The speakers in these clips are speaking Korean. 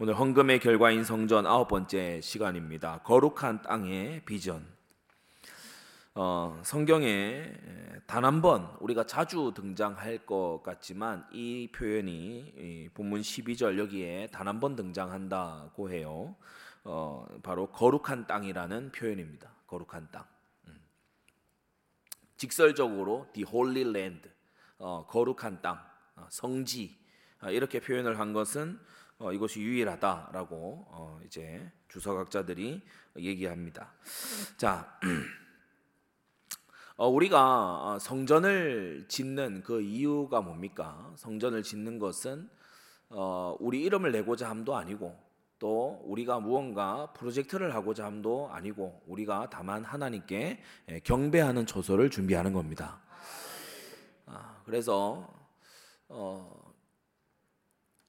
오늘 헌금의 결과인 성전 아홉 번째 시간입니다. 거룩한 땅의 비전. 어, 성경에 단 한 번 우리가 자주 등장할 것 같지만 이 표현이 이 본문 12절 여기에 단 한 번 등장한다고 해요. 어, 바로 거룩한 땅이라는 표현입니다. 거룩한 땅. 음. 직설적으로 the holy land, 어, 거룩한 땅, 어, 성지 어, 이렇게 표현을 한 것은 어, 이것이 유일하다라고 어, 이제 주석학자들이 얘기합니다. 자, 어, 우리가 어, 성전을 짓는 그 이유가 뭡니까? 성전을 짓는 것은 어, 우리 이름을 내고자 함도 아니고 또 우리가 무언가 프로젝트를 하고자 함도 아니고 우리가 다만 하나님께 예, 경배하는 초소를 준비하는 겁니다. 아, 그래서 어,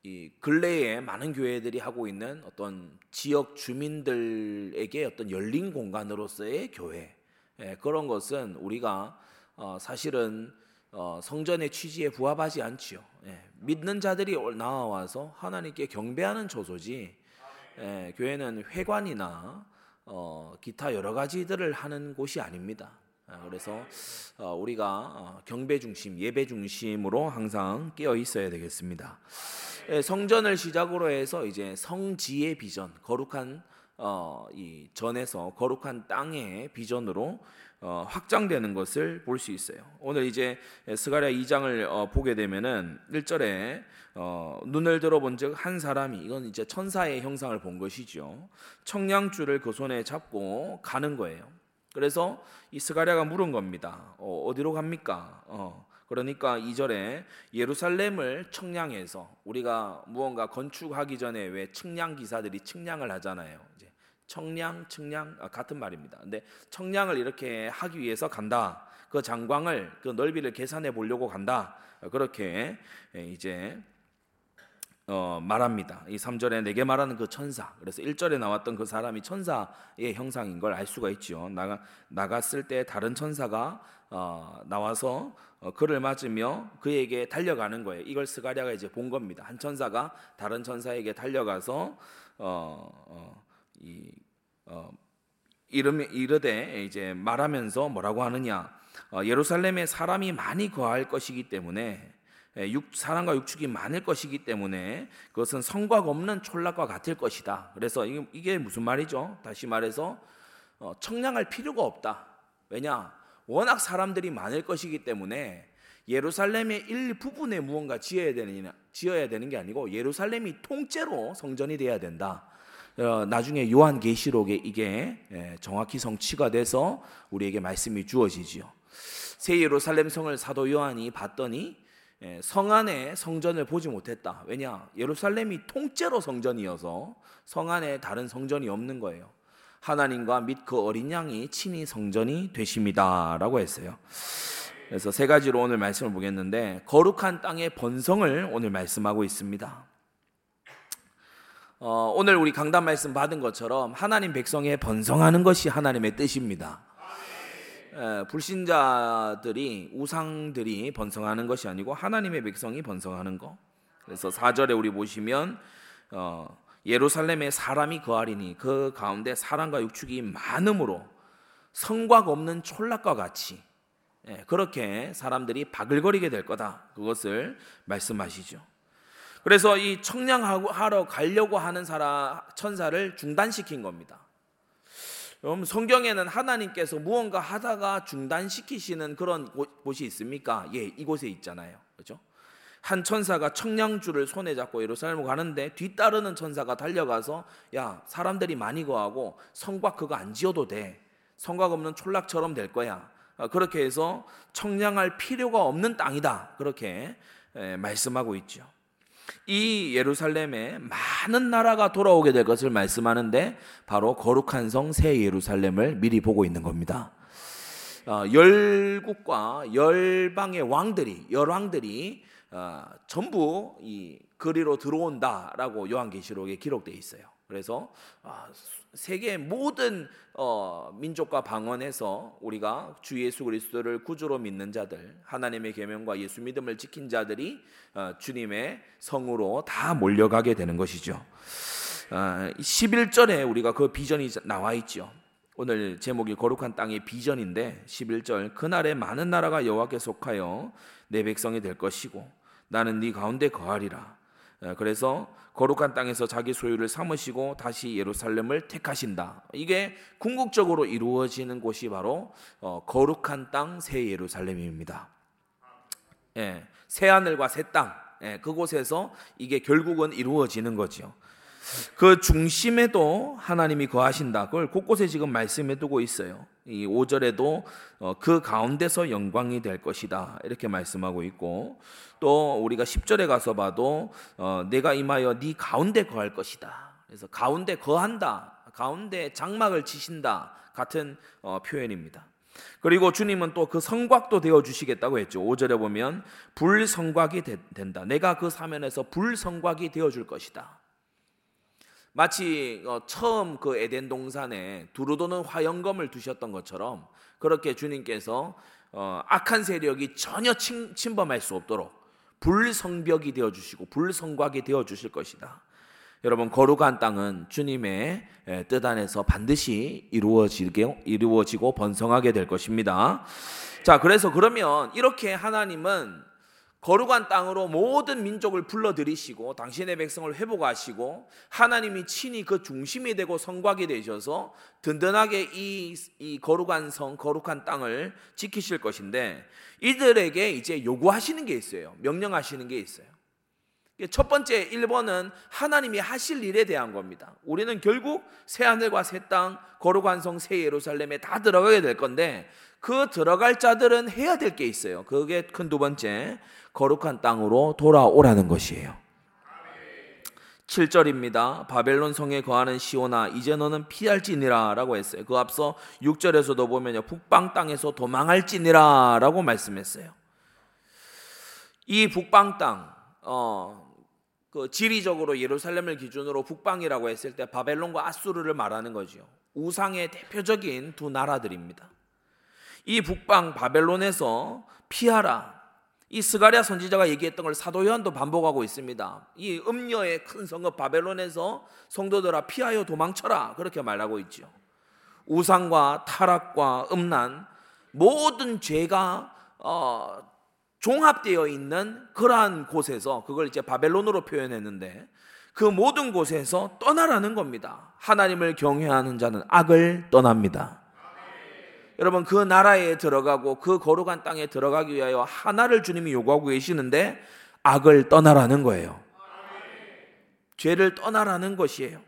이 근래에 많은 교회들이 하고 있는 어떤 지역 주민들에게 어떤 열린 공간으로서의 교회 예, 그런 것은 우리가 어, 사실은 어, 성전의 취지에 부합하지 않지요. 예, 믿는 자들이 나와서 하나님께 경배하는 조소지 예, 교회는 회관이나 어, 기타 여러 가지들을 하는 곳이 아닙니다. 아, 그래서 어, 우리가 어, 경배 중심, 예배 중심으로 항상 깨어 있어야 되겠습니다. 예, 성전을 시작으로 해서 이제 성지의 비전, 거룩한 어, 이 전에서 거룩한 땅의 비전으로 어, 확장되는 것을 볼 수 있어요. 오늘 이제 스가랴 2장을 어, 보게 되면은 1절에 어, 눈을 들어본 즉 한 사람이 이건 이제 천사의 형상을 본 것이죠. 청량줄을 그 손에 잡고 가는 거예요. 그래서 이 스가랴가 물은 겁니다. 어, 디로 갑니까? 어, 그러니까 2절에 예루살렘을 청량해서 우리가 무언가 건축하기 전에 왜 측량 기사들이 측량을 하잖아요. 이제 청량, 측량 아, 같은 말입니다. 근데 청량을 이렇게 하기 위해서 간다. 그 장광을 그 넓이를 계산해 보려고 간다. 그렇게 이제 어, 말합니다. 이 3절에 내게 말하는 그 천사. 그래서 1절에 나왔던 그 사람이 천사의 형상인 걸 알 수가 있죠. 나가 나갔을 때 다른 천사가 어, 나와서 어, 그를 맞으며 그에게 달려가는 거예요. 이걸 스가랴가 이제 본 겁니다. 한 천사가 다른 천사에게 달려가서 어, 어, 이 어, 이름 이르되 이제 말하면서 뭐라고 하느냐? 어, 예루살렘에 사람이 많이 거할 것이기 때문에 예, 육, 사람과 육축이 많을 것이기 때문에 그것은 성곽 없는 촌락과 같을 것이다. 그래서 이게, 무슨 말이죠? 다시 말해서 어, 청량할 필요가 없다. 왜냐? 워낙 사람들이 많을 것이기 때문에 예루살렘의 일부분에 무언가 지어야 되는 지어야 되는 게 아니고 예루살렘이 통째로 성전이 돼야 된다. 어, 나중에 요한 계시록에 이게 예, 정확히 성취가 돼서 우리에게 말씀이 주어지지요. 새 예루살렘 성을 사도 요한이 봤더니 예, 성 안에 성전을 보지 못했다. 왜냐? 예루살렘이 통째로 성전이어서 성 안에 다른 성전이 없는 거예요. 하나님과 및 그 어린 양이 친히 성전이 되십니다라고 했어요. 그래서 세 가지로 오늘 말씀을 보겠는데 거룩한 땅의 번성을 오늘 말씀하고 있습니다. 어, 오늘 우리 강단 말씀 받은 것처럼 하나님 백성의 번성하는 것이 하나님의 뜻입니다. 불신자들이 우상들이 번성하는 것이 아니고 하나님의 백성이 번성하는 거. 그래서 4절에 우리 보시면 어, 예루살렘에 사람이 거하리니 그 가운데 사람과 육축이 많음으로 성곽 없는 촌락과 같이 예, 그렇게 사람들이 바글거리게 될 거다. 그것을 말씀하시죠. 그래서 이 청량하러 가려고 하는 사람 천사를 중단시킨 겁니다. 여러분 성경에는 하나님께서 무언가 하다가 중단시키시는 그런 곳이 있습니까? 예, 이곳에 있잖아요. 그렇죠? 한 천사가 청량줄을 손에 잡고 예루살렘을 가는데 뒤따르는 천사가 달려가서 야 사람들이 많이 거하고 성곽 그거 안 지어도 돼 성곽 없는 촌락처럼 될 거야 어, 그렇게 해서 청량할 필요가 없는 땅이다 그렇게 말씀하고 있죠. 이 예루살렘에 많은 나라가 돌아오게 될 것을 말씀하는데 바로 거룩한 성 새 예루살렘을 미리 보고 있는 겁니다. 어, 열국과 열방의 왕들이 열왕들이 어, 전부 이 거리로 들어온다라고 요한계시록에 기록되어 있어요. 그래서 아, 세계 모든 어, 민족과 방언에서 우리가 주 예수 그리스도를 구주로 믿는 자들, 하나님의 계명과 예수 믿음을 지킨 자들이 어, 주님의 성으로 다 몰려가게 되는 것이죠. 11절에 우리가 그 비전이 나와 있죠. 오늘 제목이 거룩한 땅의 비전인데 11절 그날에 많은 나라가 여호와께 속하여 내 백성이 될 것이고 나는 네 가운데 거하리라. 그래서 거룩한 땅에서 자기 소유를 삼으시고 다시 예루살렘을 택하신다. 이게 궁극적으로 이루어지는 곳이 바로 어, 거룩한 땅 새 예루살렘입니다. 예, 새 하늘과 새 땅, 예, 그곳에서 이게 결국은 이루어지는 거죠. 그 중심에도 하나님이 거하신다. 그걸 곳곳에 지금 말씀해 두고 있어요. 이 5절에도 어, 그 가운데서 영광이 될 것이다. 이렇게 말씀하고 있고 또 우리가 10절에 가서 봐도 어, 내가 임하여 네 가운데 거할 것이다. 그래서 가운데 거한다. 가운데 장막을 치신다. 같은 어, 표현입니다. 그리고 주님은 또 그 성곽도 되어 주시겠다고 했죠. 5절에 보면 불성곽이 된다. 내가 그 사면에서 불성곽이 되어 줄 것이다. 마치 어, 처음 그 에덴 동산에 두루도는 화영검을 두셨던 것처럼 그렇게 주님께서 어, 악한 세력이 전혀 침, 침범할 수 없도록 불성벽이 되어 주시고 불성곽이 되어 주실 것이다. 여러분 거룩한 땅은 주님의 뜻 안에서 반드시 이루어지게 이루어지고 번성하게 될 것입니다. 자, 그래서 그러면 이렇게 하나님은 거룩한 땅으로 모든 민족을 불러들이시고 당신의 백성을 회복하시고 하나님이 친히 그 중심이 되고 성곽이 되셔서 든든하게 이, 이 거룩한 성, 거룩한 땅을 지키실 것인데 이들에게 이제 요구하시는 게 있어요. 명령하시는 게 있어요. 첫 번째 1번은 하나님이 하실 일에 대한 겁니다. 우리는 결국 새 하늘과 새 땅, 거룩한 성, 새 예루살렘에 다 들어가게 될 건데 그 들어갈 자들은 해야 될 게 있어요. 그게 큰 두 번째. 거룩한 땅으로 돌아오라는 것이에요. 7절입니다. 바벨론 성에 거하는 시오나 이제 너는 피할지니라라고 했어요. 그 앞서 6절에서도 보면요. 북방 땅에서 도망할지니라라고 말씀했어요. 이 북방 땅 어, 그 지리적으로 예루살렘을 기준으로 북방이라고 했을 때 바벨론과 아수르를 말하는 거죠. 우상의 대표적인 두 나라들입니다. 이 북방 바벨론에서 피하라 이 스가랴 선지자가 얘기했던 걸 사도 요한도 반복하고 있습니다. 이 음녀의 큰 성읍 바벨론에서 성도들아 피하여 도망쳐라 그렇게 말하고 있죠. 우상과 타락과 음란 모든 죄가 어, 종합되어 있는 그러한 곳에서 그걸 이제 바벨론으로 표현했는데 그 모든 곳에서 떠나라는 겁니다. 하나님을 경외하는 자는 악을 떠납니다. 여러분 그 나라에 들어가고 그 거룩한 땅에 들어가기 위하여 하나를 주님이 요구하고 계시는데 악을 떠나라는 거예요. 죄를 떠나라는 것이에요.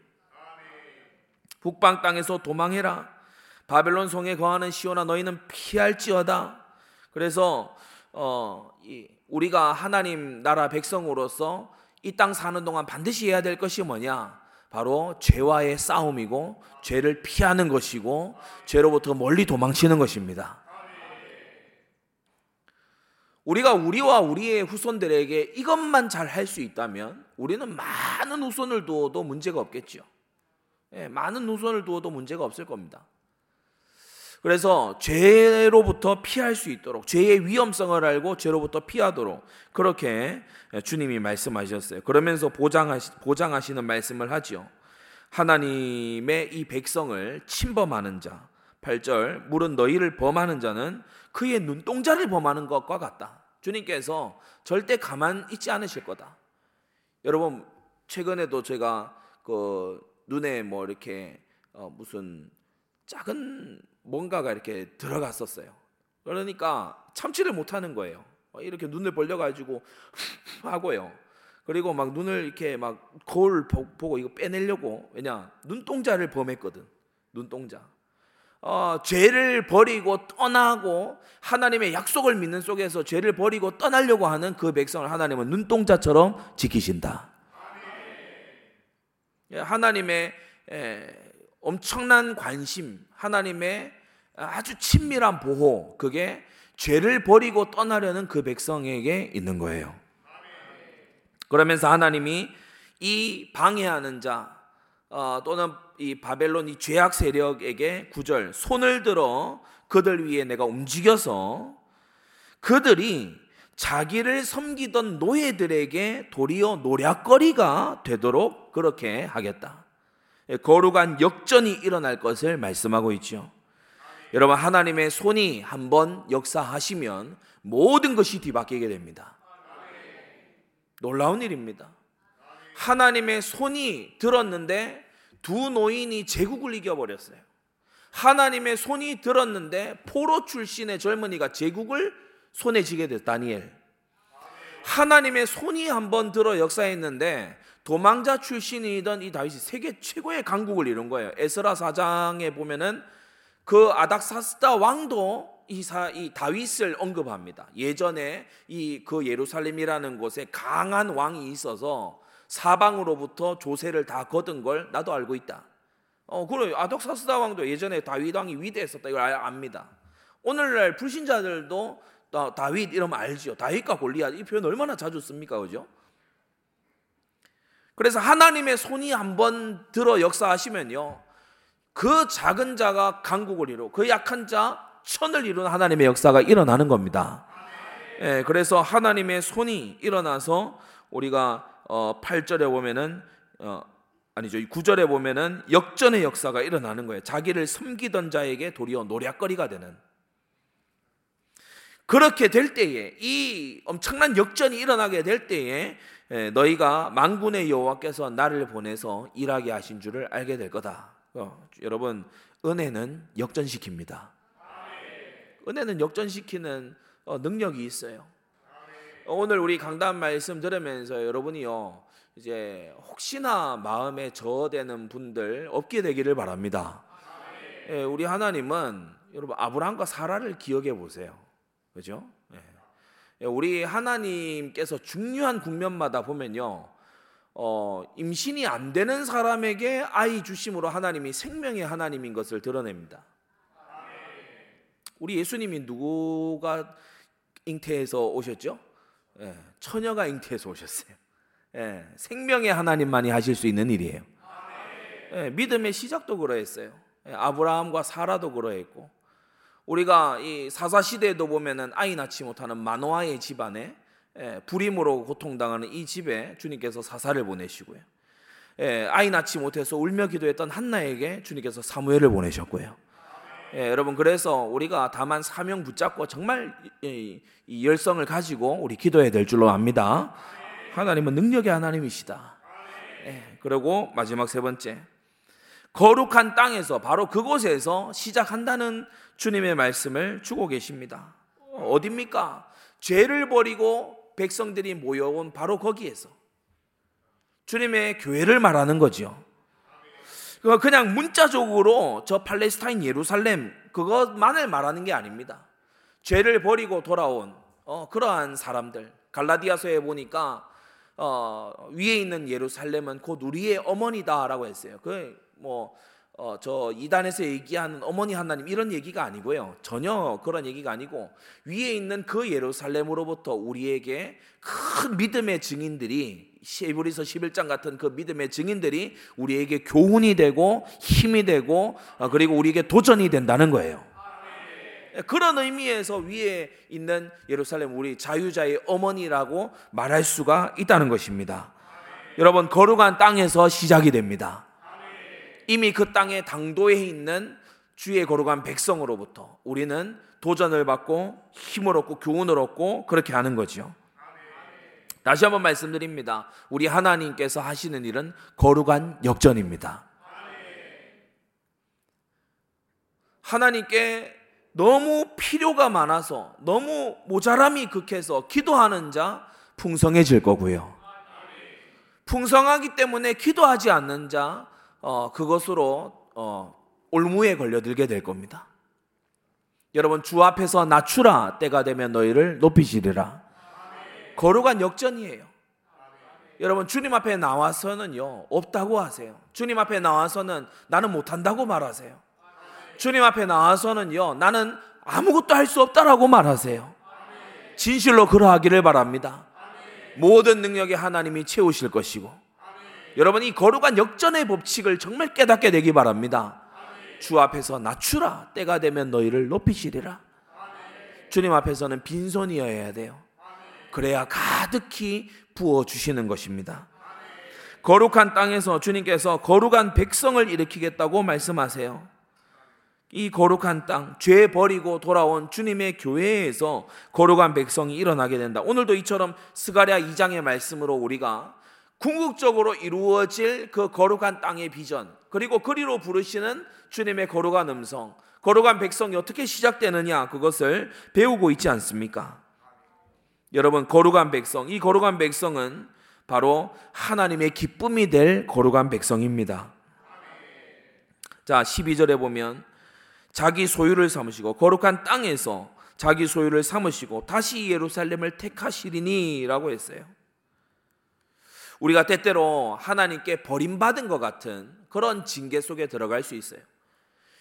북방 땅에서 도망해라. 바벨론 성에 거하는 시오나 너희는 피할지어다. 그래서 어, 이, 우리가 하나님 나라 백성으로서 이 땅 사는 동안 반드시 해야 될 것이 뭐냐? 바로 죄와의 싸움이고 죄를 피하는 것이고 죄로부터 멀리 도망치는 것입니다. 우리가 우리와 우리의 후손들에게 이것만 잘 할 수 있다면 우리는 많은 후손을 두어도 문제가 없겠죠. 예, 많은 후손을 두어도 문제가 없을 겁니다. 그래서 죄로부터 피할 수 있도록 죄의 위험성을 알고 죄로부터 피하도록 그렇게 주님이 말씀하셨어요. 그러면서 보장하시, 보장하시는 말씀을 하지요. 하나님의 이 백성을 침범하는 자. 8절 물은 너희를 범하는 자는 그의 눈동자를 범하는 것과 같다. 주님께서 절대 가만 있지 않으실 거다. 여러분 최근에도 제가 그 눈에 뭐 이렇게 어 무슨 작은 뭔가가 이렇게 들어갔었어요. 그러니까 참지를 못하는 거예요. 이렇게 눈을 벌려가지고 하고요. 그리고 막 눈을 이렇게 막 거울 보고 이거 빼내려고 왜냐 눈동자를 범했거든. 눈동자. 어, 죄를 버리고 떠나고 하나님의 약속을 믿는 속에서 죄를 버리고 떠나려고 하는 그 백성을 하나님은 눈동자처럼 지키신다. 예, 하나님의 엄청난 관심, 하나님의 아주 친밀한 보호, 그게 죄를 버리고 떠나려는 그 백성에게 있는 거예요. 그러면서 하나님이 이 방해하는 자 어, 또는 이 바벨론 이 죄악 세력에게 구절 손을 들어 그들 위에 내가 움직여서 그들이 자기를 섬기던 노예들에게 도리어 노략거리가 되도록 그렇게 하겠다. 거룩한 역전이 일어날 것을 말씀하고 있죠. 여러분 하나님의 손이 한번 역사하시면 모든 것이 뒤바뀌게 됩니다. 놀라운 일입니다. 하나님의 손이 들었는데 두 노인이 제국을 이겨버렸어요. 하나님의 손이 들었는데 포로 출신의 젊은이가 제국을 손에 쥐게 됐 다니엘. 하나님의 손이 한번 들어 역사했는데 도망자 출신이던 이 다윗이 세계 최고의 강국을 이룬 거예요. 에스라 사장에 보면은 그 아닥사스다 왕도 이, 사, 이 다윗을 언급합니다. 예전에 이 그 예루살렘이라는 곳에 강한 왕이 있어서 사방으로부터 조세를 다 거둔 걸 나도 알고 있다. 어, 그래 아닥사스다 왕도 예전에 다윗 왕이 위대했었다 이걸 압니다. 오늘날 불신자들도 다윗 이러면 알지요. 다윗과 골리앗 이 표현 얼마나 자주 씁니까, 그죠? 그래서 하나님의 손이 한번 들어 역사하시면요. 그 작은 자가 강국을 이루고 그 약한 자 천을 이루는 하나님의 역사가 일어나는 겁니다. 예, 그래서 하나님의 손이 일어나서 우리가 어, 8절에 보면은 어, 아니죠. 9절에 보면은 역전의 역사가 일어나는 거예요. 자기를 섬기던 자에게 도리어 노략거리가 되는 그렇게 될 때에 이 엄청난 역전이 일어나게 될 때에 너희가 망군의 여호와께서 나를 보내서 일하게 하신 줄을 알게 될 거다. 어, 여러분 은혜는 역전시킵니다. 은혜는 역전시키는 어, 능력이 있어요. 오늘 우리 강단 말씀 들으면서 여러분이요 이제 혹시나 마음에 저되는 분들 없게 되기를 바랍니다. 예, 우리 하나님은 여러분 아브라함과 사라를 기억해 보세요. 그죠? 예. 우리 하나님께서 중요한 국면마다 보면요. 어, 임신이 안 되는 사람에게 아이 주심으로 하나님이 생명의 하나님인 것을 드러냅니다. 우리 예수님이 누구가 잉태해서 오셨죠? 예, 처녀가 잉태해서 오셨어요. 예, 생명의 하나님만이 하실 수 있는 일이에요. 예, 믿음의 시작도 그러했어요. 예, 아브라함과 사라도 그러했고 우리가 이 사사 시대에도 보면은 아이 낳지 못하는 마노아의 집안에 예, 불임으로 고통당하는 이 집에 주님께서 사사를 보내시고요. 예, 아이 낳지 못해서 울며 기도했던 한나에게 주님께서 사무엘을 보내셨고요. 예, 여러분 그래서 우리가 다만 사명 붙잡고 정말 이, 이 열성을 가지고 우리 기도해야 될 줄로 압니다. 하나님은 능력의 하나님이시다. 예, 그리고 마지막 세 번째 거룩한 땅에서 바로 그곳에서 시작한다는 주님의 말씀을 주고 계십니다. 어딥니까? 죄를 버리고 백성들이 모여온 바로 거기에서 주님의 교회를 말하는 거죠. 그냥 문자적으로 저 팔레스타인 예루살렘 그것만을 말하는 게 아닙니다. 죄를 버리고 돌아온 어, 그러한 사람들 갈라디아서에 보니까 어, 위에 있는 예루살렘은 곧 우리의 어머니다라고 했어요. 그 뭐 어, 저 이단에서 얘기하는 어머니 하나님 이런 얘기가 아니고요. 전혀 그런 얘기가 아니고 위에 있는 그 예루살렘으로부터 우리에게 큰 믿음의 증인들이 시브리서 11장 같은 그 믿음의 증인들이 우리에게 교훈이 되고 힘이 되고 어, 그리고 우리에게 도전이 된다는 거예요. 그런 의미에서 위에 있는 예루살렘 우리 자유자의 어머니라고 말할 수가 있다는 것입니다. 여러분 거룩한 땅에서 시작이 됩니다. 이미 그 땅에 당도에 있는 주의 거룩한 백성으로부터 우리는 도전을 받고 힘을 얻고 교훈을 얻고 그렇게 하는 거죠. 다시 한번 말씀드립니다. 우리 하나님께서 하시는 일은 거룩한 역전입니다. 하나님께 너무 필요가 많아서 너무 모자람이 극해서 기도하는 자 풍성해질 거고요. 풍성하기 때문에 기도하지 않는 자 어, 그것으로 어, 올무에 걸려들게 될 겁니다. 여러분 주 앞에서 낮추라 때가 되면 너희를 높이시리라. 거룩한 역전이에요. 여러분 주님 앞에 나와서는요 없다고 하세요. 주님 앞에 나와서는 나는 못한다고 말하세요. 주님 앞에 나와서는요 나는 아무것도 할 수 없다라고 말하세요. 진실로 그러하기를 바랍니다. 모든 능력에 하나님이 채우실 것이고 여러분 이 거룩한 역전의 법칙을 정말 깨닫게 되기 바랍니다. 주 앞에서 낮추라 때가 되면 너희를 높이시리라. 주님 앞에서는 빈손이어야 돼요. 그래야 가득히 부어 주시는 것입니다. 거룩한 땅에서 주님께서 거룩한 백성을 일으키겠다고 말씀하세요. 이 거룩한 땅, 죄 버리고 돌아온 주님의 교회에서 거룩한 백성이 일어나게 된다. 오늘도 이처럼 스가랴 2장의 말씀으로 우리가 궁극적으로 이루어질 그 거룩한 땅의 비전, 그리고 그리로 부르시는 주님의 거룩한 음성, 거룩한 백성이 어떻게 시작되느냐 그것을 배우고 있지 않습니까? 여러분 거룩한 백성, 이 거룩한 백성은 바로 하나님의 기쁨이 될 거룩한 백성입니다. 자, 12절에 보면 자기 소유를 삼으시고 거룩한 땅에서 자기 소유를 삼으시고 다시 예루살렘을 택하시리니라고 했어요. 우리가 때때로 하나님께 버림받은 것 같은 그런 징계 속에 들어갈 수 있어요.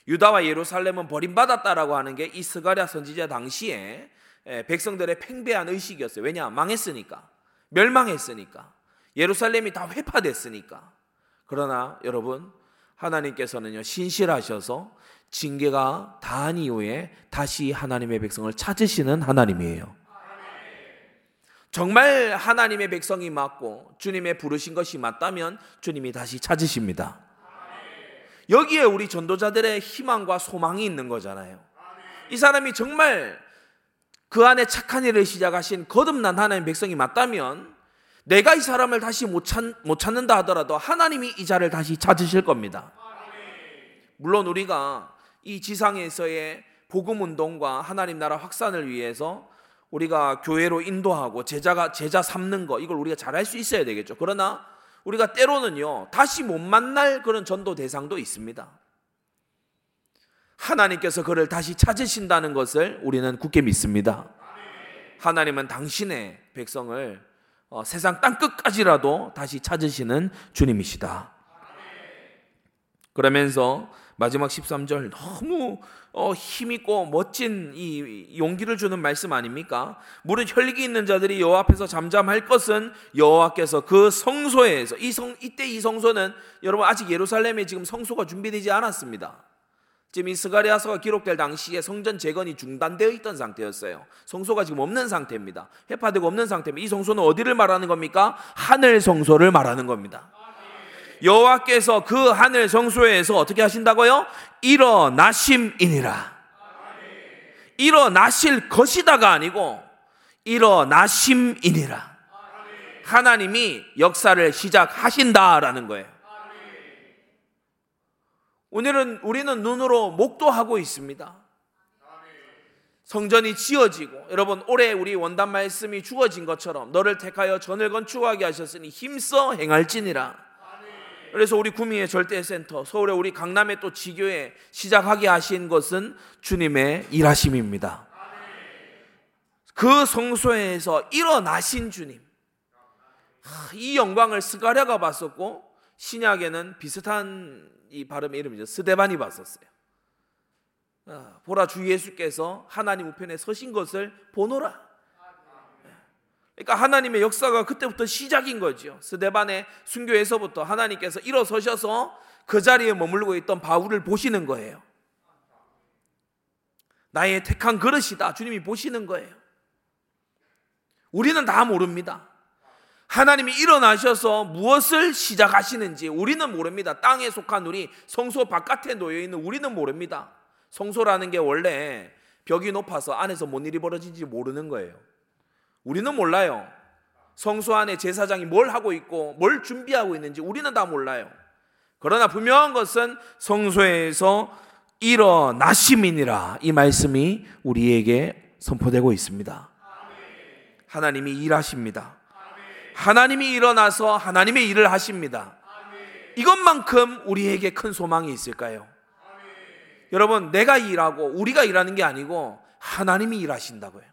유다와 예루살렘은 버림받았다라고 하는 게 이 스가랴 선지자 당시에 백성들의 팽배한 의식이었어요. 왜냐? 망했으니까. 멸망했으니까. 예루살렘이 다 회파됐으니까. 그러나 여러분, 하나님께서는요, 신실하셔서 징계가 다한 이후에 다시 하나님의 백성을 찾으시는 하나님이에요. 정말 하나님의 백성이 맞고 주님의 부르신 것이 맞다면 주님이 다시 찾으십니다. 여기에 우리 전도자들의 희망과 소망이 있는 거잖아요. 이 사람이 정말 그 안에 착한 일을 시작하신 거듭난 하나님 백성이 맞다면 내가 이 사람을 다시 못, 찾, 못 찾는다 하더라도 하나님이 이 자를 다시 찾으실 겁니다. 물론 우리가 이 지상에서의 복음 운동과 하나님 나라 확산을 위해서 우리가 교회로 인도하고 제자가 제자 삼는 거 이걸 우리가 잘할 수 있어야 되겠죠. 그러나 우리가 때로는요 다시 못 만날 그런 전도 대상도 있습니다. 하나님께서 그를 다시 찾으신다는 것을 우리는 굳게 믿습니다. 하나님은 당신의 백성을 어, 세상 땅 끝까지라도 다시 찾으시는 주님이시다. 그러면서 마지막 13절 너무 어, 힘있고 멋진 이 용기를 주는 말씀 아닙니까? 무릇 혈기 있는 자들이 여호와 앞에서 잠잠할 것은 여호와께서 그 성소에서 이 성, 이때 이 성소는 여러분 아직 예루살렘에 지금 성소가 준비되지 않았습니다. 지금 이 스가리아서가 기록될 당시에 성전 재건이 중단되어 있던 상태였어요. 성소가 지금 없는 상태입니다. 회파되고 없는 상태입니다. 이 성소는 어디를 말하는 겁니까? 하늘 성소를 말하는 겁니다. 여호와께서 그 하늘 성소에서 어떻게 하신다고요? 일어나심이니라. 일어나실 것이다가 아니고 일어나심이니라. 하나님이 역사를 시작하신다라는 거예요. 오늘은 우리는 눈으로 목도하고 있습니다. 성전이 지어지고 여러분 올해 우리 원단 말씀이 주어진 것처럼 너를 택하여 전을 건축하게 하셨으니 힘써 행할지니라. 그래서 우리 구미의 절대센터, 서울에 우리 강남에 또 지교에 시작하게 하신 것은 주님의 일하심입니다. 그 성소에서 일어나신 주님. 이 영광을 스가랴가 봤었고 신약에는 비슷한 이 발음의 이름이죠. 스데반이 봤었어요. 아, 보라 주 예수께서 하나님 우편에 서신 것을 보노라. 그러니까 하나님의 역사가 그때부터 시작인 거죠. 스데반의 순교에서부터 하나님께서 일어서셔서 그 자리에 머물고 있던 바울을 보시는 거예요. 나의 택한 그릇이다. 주님이 보시는 거예요. 우리는 다 모릅니다. 하나님이 일어나셔서 무엇을 시작하시는지 우리는 모릅니다. 땅에 속한 우리 성소 바깥에 놓여 있는 우리는 모릅니다. 성소라는 게 원래 벽이 높아서 안에서 뭔 일이 벌어진지 모르는 거예요. 우리는 몰라요. 성소 안에 제사장이 뭘 하고 있고 뭘 준비하고 있는지 우리는 다 몰라요. 그러나 분명한 것은 성소에서 일어나심이니라 이 말씀이 우리에게 선포되고 있습니다. 하나님이 일하십니다. 하나님이 일어나서 하나님의 일을 하십니다. 이것만큼 우리에게 큰 소망이 있을까요? 여러분, 내가 일하고 우리가 일하는 게 아니고 하나님이 일하신다고요.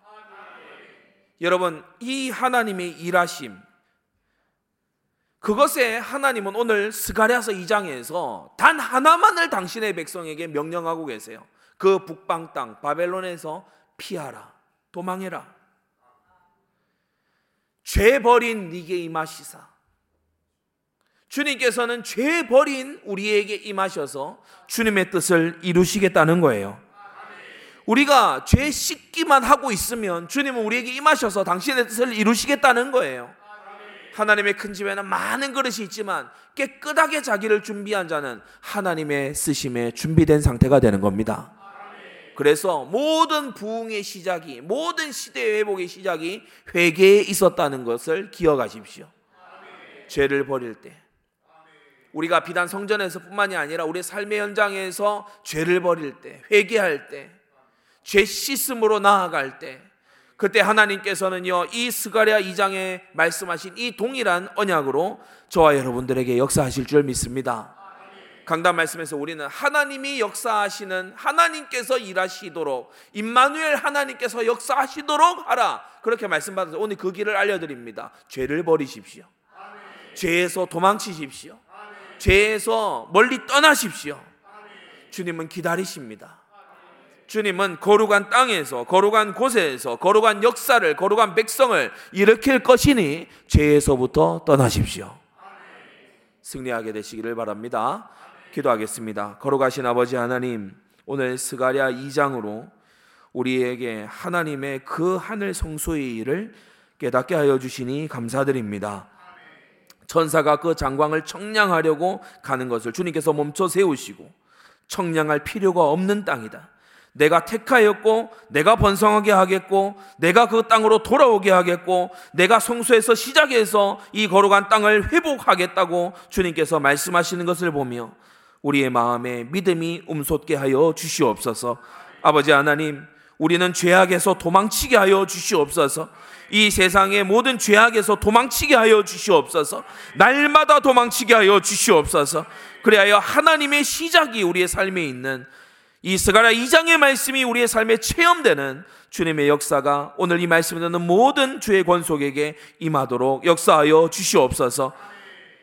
여러분, 이 하나님의 일하심, 그것에 하나님은 오늘 스가랴서 2장에서 단 하나만을 당신의 백성에게 명령하고 계세요. 그 북방 땅 바벨론에서 피하라. 도망해라. 죄 버린 니게 임하시사. 주님께서는 죄 버린 우리에게 임하셔서 주님의 뜻을 이루시겠다는 거예요. 우리가 죄 씻기만 하고 있으면 주님은 우리에게 임하셔서 당신의 뜻을 이루시겠다는 거예요. 하나님의 큰 집에는 많은 그릇이 있지만 깨끗하게 자기를 준비한 자는 하나님의 쓰심에 준비된 상태가 되는 겁니다. 그래서 모든 부흥의 시작이 모든 시대 회복의 시작이 회개에 있었다는 것을 기억하십시오. 죄를 버릴 때 우리가 비단 성전에서뿐만이 아니라 우리 삶의 현장에서 죄를 버릴 때 회개할 때 죄 씻음으로 나아갈 때 그때 하나님께서는요 이 스가랴 2장에 말씀하신 이 동일한 언약으로 저와 여러분들에게 역사하실 줄 믿습니다. 강단 말씀에서 우리는 하나님이 역사하시는 하나님께서 일하시도록 임마누엘 하나님께서 역사하시도록 하라 그렇게 말씀받아서 오늘 그 길을 알려드립니다. 죄를 버리십시오. 죄에서 도망치십시오. 죄에서 멀리 떠나십시오. 주님은 기다리십니다. 주님은 거룩한 땅에서 거룩한 곳에서 거룩한 역사를 거룩한 백성을 일으킬 것이니 죄에서부터 떠나십시오. 승리하게 되시기를 바랍니다. 기도하겠습니다. 거룩하신 아버지 하나님, 오늘 스가랴 2장으로 우리에게 하나님의 그 하늘 성소의 일을 깨닫게 하여 주시니 감사드립니다. 천사가 그 장광을 청량하려고 가는 것을 주님께서 멈춰 세우시고 청량할 필요가 없는 땅이다. 내가 택하였고 내가 번성하게 하겠고 내가 그 땅으로 돌아오게 하겠고 내가 성소에서 시작해서 이 거룩한 땅을 회복하겠다고 주님께서 말씀하시는 것을 보며 우리의 마음에 믿음이 움솟게 하여 주시옵소서. 아버지 하나님, 우리는 죄악에서 도망치게 하여 주시옵소서. 이 세상의 모든 죄악에서 도망치게 하여 주시옵소서. 날마다 도망치게 하여 주시옵소서. 그리하여 하나님의 시작이 우리의 삶에 있는 이 스가랴 2장의 말씀이 우리의 삶에 체험되는 주님의 역사가 오늘 이 말씀을 듣는 모든 죄의 권속에게 임하도록 역사하여 주시옵소서.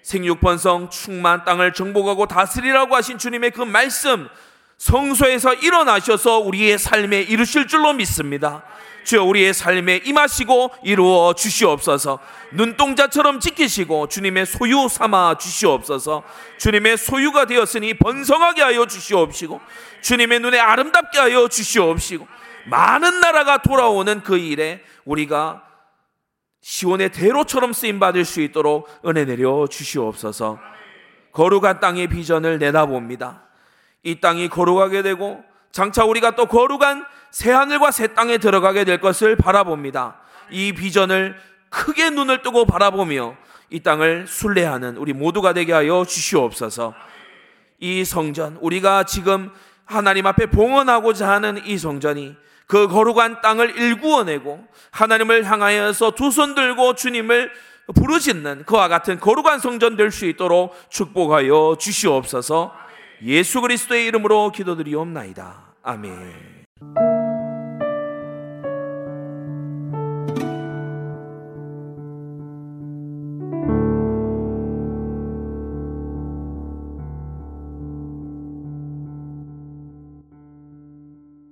생육번성 충만 땅을 정복하고 다스리라고 하신 주님의 그 말씀 성소에서 일어나셔서 우리의 삶에 이루실 줄로 믿습니다. 주여 우리의 삶에 임하시고 이루어 주시옵소서. 눈동자처럼 지키시고 주님의 소유 삼아 주시옵소서. 주님의 소유가 되었으니 번성하게 하여 주시옵시고 주님의 눈에 아름답게 하여 주시옵시고 많은 나라가 돌아오는 그 일에 우리가 시온의 대로처럼 쓰임 받을 수 있도록 은혜 내려 주시옵소서. 거룩한 땅의 비전을 내다봅니다. 이 땅이 거룩하게 되고 장차 우리가 또 거룩한 새 하늘과 새 땅에 들어가게 될 것을 바라봅니다. 이 비전을 크게 눈을 뜨고 바라보며 이 땅을 순례하는 우리 모두가 되게 하여 주시옵소서. 이 성전 우리가 지금 하나님 앞에 봉헌하고자 하는 이 성전이 그 거룩한 땅을 일구어내고 하나님을 향하여서 두 손 들고 주님을 부르짖는 그와 같은 거룩한 성전 될 수 있도록 축복하여 주시옵소서 예수 그리스도의 이름으로 기도드리옵나이다. 아멘.